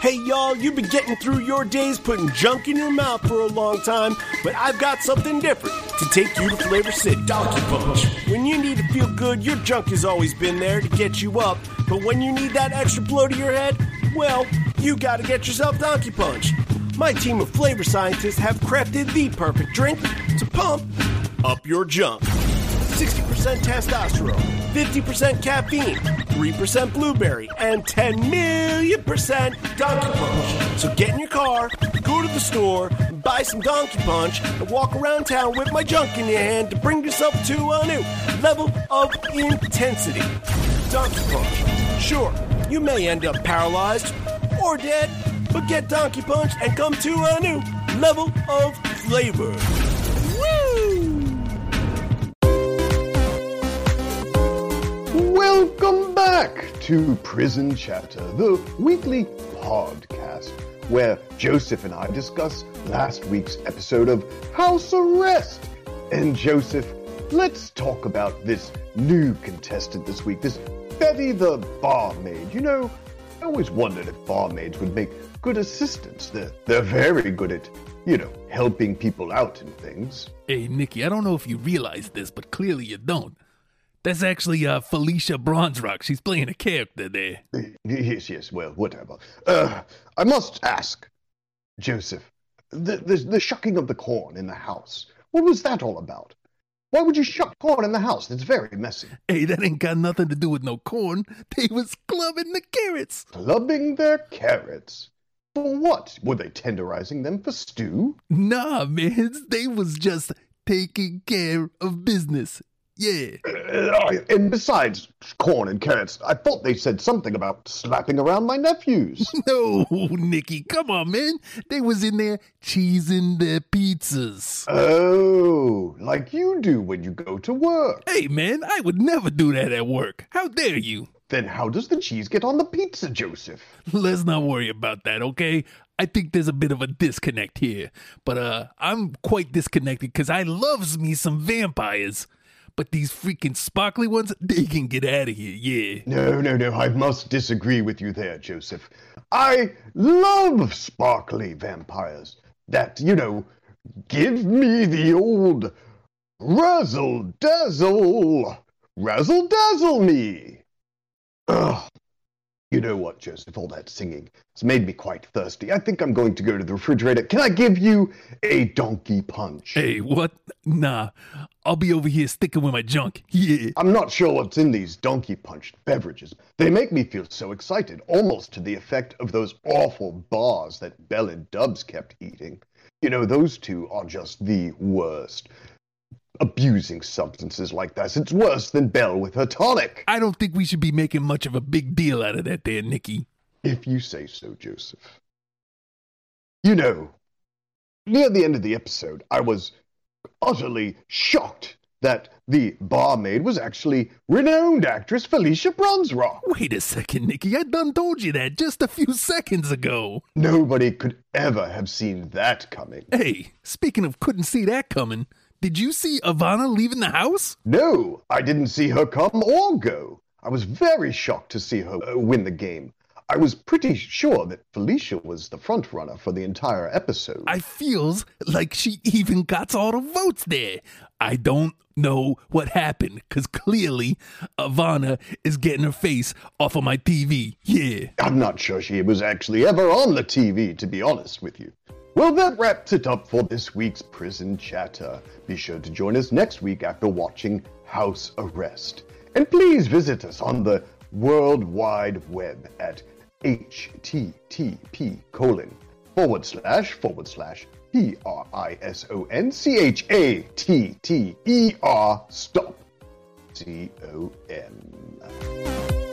Hey y'all, you've been getting through your days putting junk in your mouth for a long time, but I've got something different to take you to Flavor City. Donkey Punch. When you need to feel good, your junk has always been there to get you up, but when you need that extra blow to your head, well, you gotta get yourself Donkey Punch. My team of flavor scientists have crafted the perfect drink to pump up your junk. 60% testosterone, 50% caffeine, 3% blueberry, and 10 million percent Donkey Punch. So get in your car, go to the store, buy some Donkey Punch, and walk around town with my junk in your hand to bring yourself to a new level of intensity. Donkey Punch. Sure, you may end up paralyzed or dead, but get Donkey Punch and come to a new level of flavor. Back to Prison Chatter, the weekly podcast where Joseph and I discuss last week's episode of House Arrest. And Joseph, let's talk about this new contestant this week, this Betty the barmaid. You know, I always wondered if barmaids would make good assistants. They're, they're very good at, you know, helping people out and things. Hey, Nikki, I don't know if you realize this, but clearly you don't. That's actually uh, Felicia Bronzerock. She's playing a character there. Yes, yes, well, whatever. Uh, I must ask, Joseph, the, the, the shucking of the corn in the house, what was that all about? Why would you shuck corn in the house? It's very messy. Hey, that ain't got nothing to do with no corn. They was clubbing the carrots. Clubbing their carrots. For what? Were they tenderizing them for stew? Nah, man, they was just taking care of business. Yeah. Uh, and besides corn and carrots, I thought they said something about slapping around my nephews. No, Nikki, come on, man. They was in there cheesing their pizzas. oh, like you do when you go to work. Hey, man, I would never do that at work. How dare you? Then how does the cheese get on the pizza, Joseph? Let's not worry about that, okay? I think there's a bit of a disconnect here. But uh I'm quite disconnected because I loves me some vampires. But these freaking sparkly ones, they can get out of here, yeah. No, no, no, I must disagree with you there, Joseph. I love sparkly vampires. That, you know, give me the old razzle dazzle, razzle dazzle me. Ugh. You know what, Joseph? All that singing has made me quite thirsty. I think I'm going to go to the refrigerator. Can I give you a donkey punch? Hey, what? Nah, I'll be over here sticking with my junk, yeah. I'm not sure what's in these donkey punched beverages. They make me feel so excited, almost to the effect of those awful bars that Bell and Dubs kept eating. You know, those two are just the worst. Abusing substances like this, it's worse than Bell with her tonic. I don't think we should be making much of a big deal out of that there, Nikki. If you say so, Joseph. You know, near the end of the episode, I was utterly shocked that the barmaid was actually renowned actress Felicia Bronzerock. Wait a second, Nikki. I done told you that just a few seconds ago. Nobody could ever have seen that coming. Hey, speaking of couldn't see that coming, did you see Ivana leaving the house? No, I didn't see her come or go. I was very shocked to see her uh, win the game. I was pretty sure that Felicia was the front runner for the entire episode. I feels like she even got all the votes there. I don't know what happened because clearly Ivana is getting her face off of my TV. Yeah. I'm not sure she was actually ever on the TV, to be honest with you. Well, that wraps it up for this week's Prison Chatter. Be sure to join us next week after watching House Arrest. And please visit us on the World Wide Web at http colon forward slash forward slash p r i s o n c h a t t e r stop c o m.